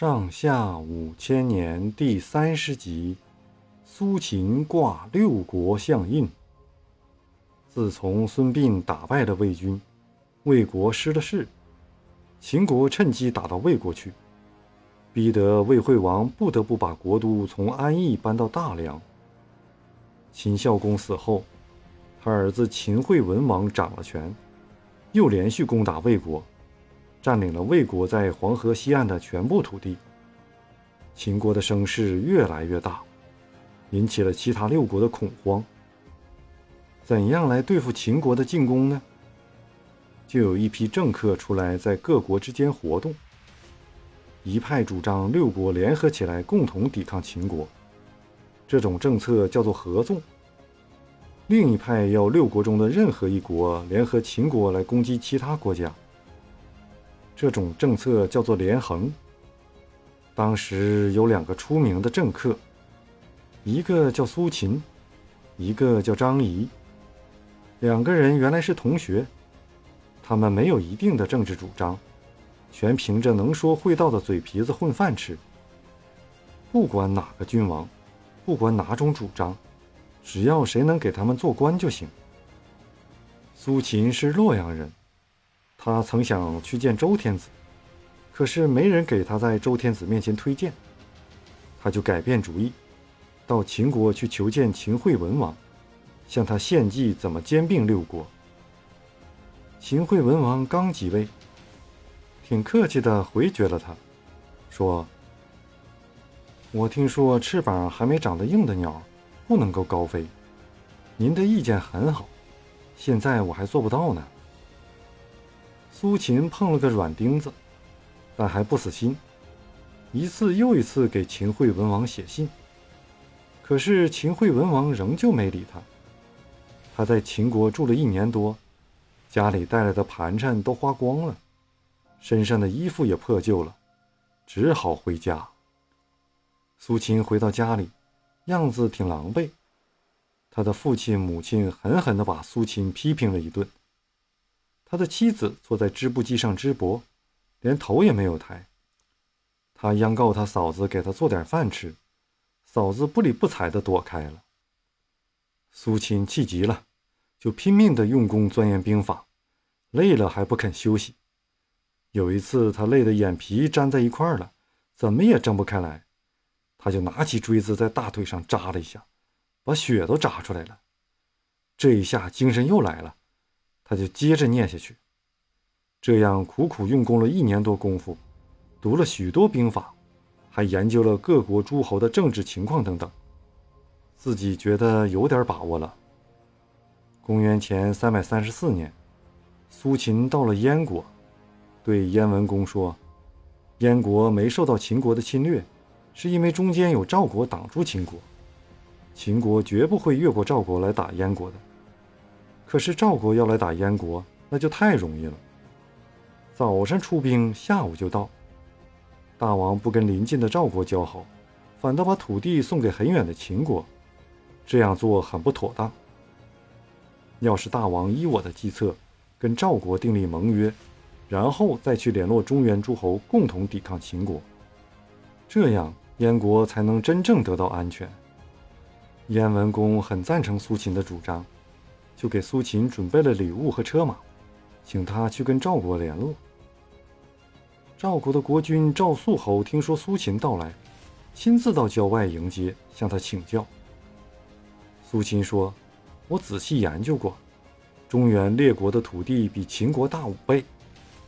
上下五千年第三十集：苏秦挂六国相印。自从孙膑打败了魏军，魏国失了势，秦国趁机打到魏国去，逼得魏惠王不得不把国都从安邑搬到大梁。秦孝公死后，他儿子秦惠文王掌了权，又连续攻打魏国。占领了魏国在黄河西岸的全部土地，秦国的声势越来越大，引起了其他六国的恐慌。怎样来对付秦国的进攻呢？就有一批政客出来在各国之间活动，一派主张六国联合起来共同抵抗秦国，这种政策叫做合纵；另一派要六国中的任何一国联合秦国来攻击其他国家。这种政策叫做连横。当时有两个出名的政客，一个叫苏秦，一个叫张仪。两个人原来是同学，他们没有一定的政治主张，全凭着能说会道的嘴皮子混饭吃。不管哪个君王，不管哪种主张，只要谁能给他们做官就行。苏秦是洛阳人。他曾想去见周天子，可是没人给他在周天子面前推荐，他就改变主意，到秦国去求见秦惠文王，向他献计怎么兼并六国。秦惠文王刚即位，挺客气的回绝了他，说：“我听说翅膀还没长得硬的鸟不能够高飞，您的意见很好，现在我还做不到呢。”苏秦碰了个软钉子，但还不死心，一次又一次给秦惠文王写信。可是秦惠文王仍旧没理他。他在秦国住了一年多，家里带来的盘缠都花光了，身上的衣服也破旧了，只好回家。苏秦回到家里，样子挺狼狈。他的父亲、母亲狠狠地把苏秦批评了一顿。他的妻子坐在织布机上织帛，连头也没有抬。他央告他嫂子给他做点饭吃，嫂子不理不睬地躲开了。苏秦气急了，就拼命地用功钻研兵法，累了还不肯休息。有一次，他累得眼皮粘在一块儿了，怎么也睁不开来，他就拿起锥子在大腿上扎了一下，把血都扎出来了。这一下精神又来了。他就接着念下去，这样苦苦用功了一年多功夫，读了许多兵法，还研究了各国诸侯的政治情况等等，自己觉得有点把握了。公元前三百三十四年，苏秦到了燕国，对燕文公说：“燕国没受到秦国的侵略，是因为中间有赵国挡住秦国，秦国绝不会越过赵国来打燕国的。”可是赵国要来打燕国，那就太容易了。早上出兵，下午就到。大王不跟邻近的赵国交好，反倒把土地送给很远的秦国，这样做很不妥当。要是大王依我的计策，跟赵国订立盟约，然后再去联络中原诸侯，共同抵抗秦国，这样燕国才能真正得到安全。燕文公很赞成苏秦的主张。就给苏秦准备了礼物和车马，请他去跟赵国联络。赵国的国君赵肃侯听说苏秦到来，亲自到郊外迎接，向他请教。苏秦说：“我仔细研究过，中原列国的土地比秦国大五倍，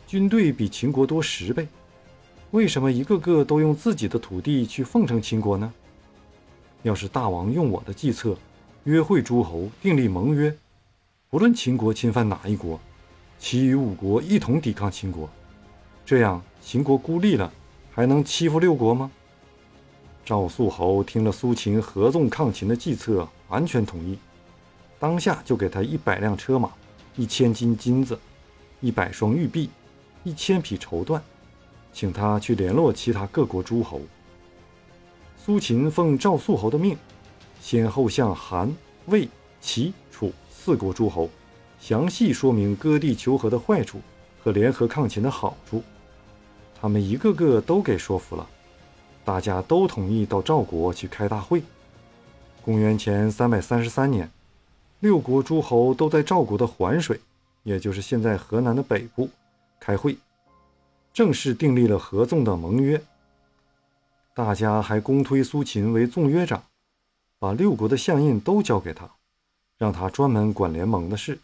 军队比秦国多十倍，为什么一个个都用自己的土地去奉承秦国呢？要是大王用我的计策，约会诸侯，订立盟约。”无论秦国侵犯哪一国，其余五国一同抵抗秦国，这样秦国孤立了，还能欺负六国吗？赵肃侯听了苏秦合纵抗秦的计策，完全同意，当下就给他一百辆车马，一千斤金子，一百双玉璧，一千匹绸缎，请他去联络其他各国诸侯。苏秦奉赵肃侯的命，先后向韩、魏、齐、楚。四国诸侯详细说明割地求和的坏处和联合抗秦的好处，他们一个个都给说服了，大家都同意到赵国去开大会。公元前三百三十三年，六国诸侯都在赵国的环水，也就是现在河南的北部，开会，正式订立了合纵的盟约。大家还公推苏秦为纵约长，把六国的相印都交给他，让他专门管联盟的事。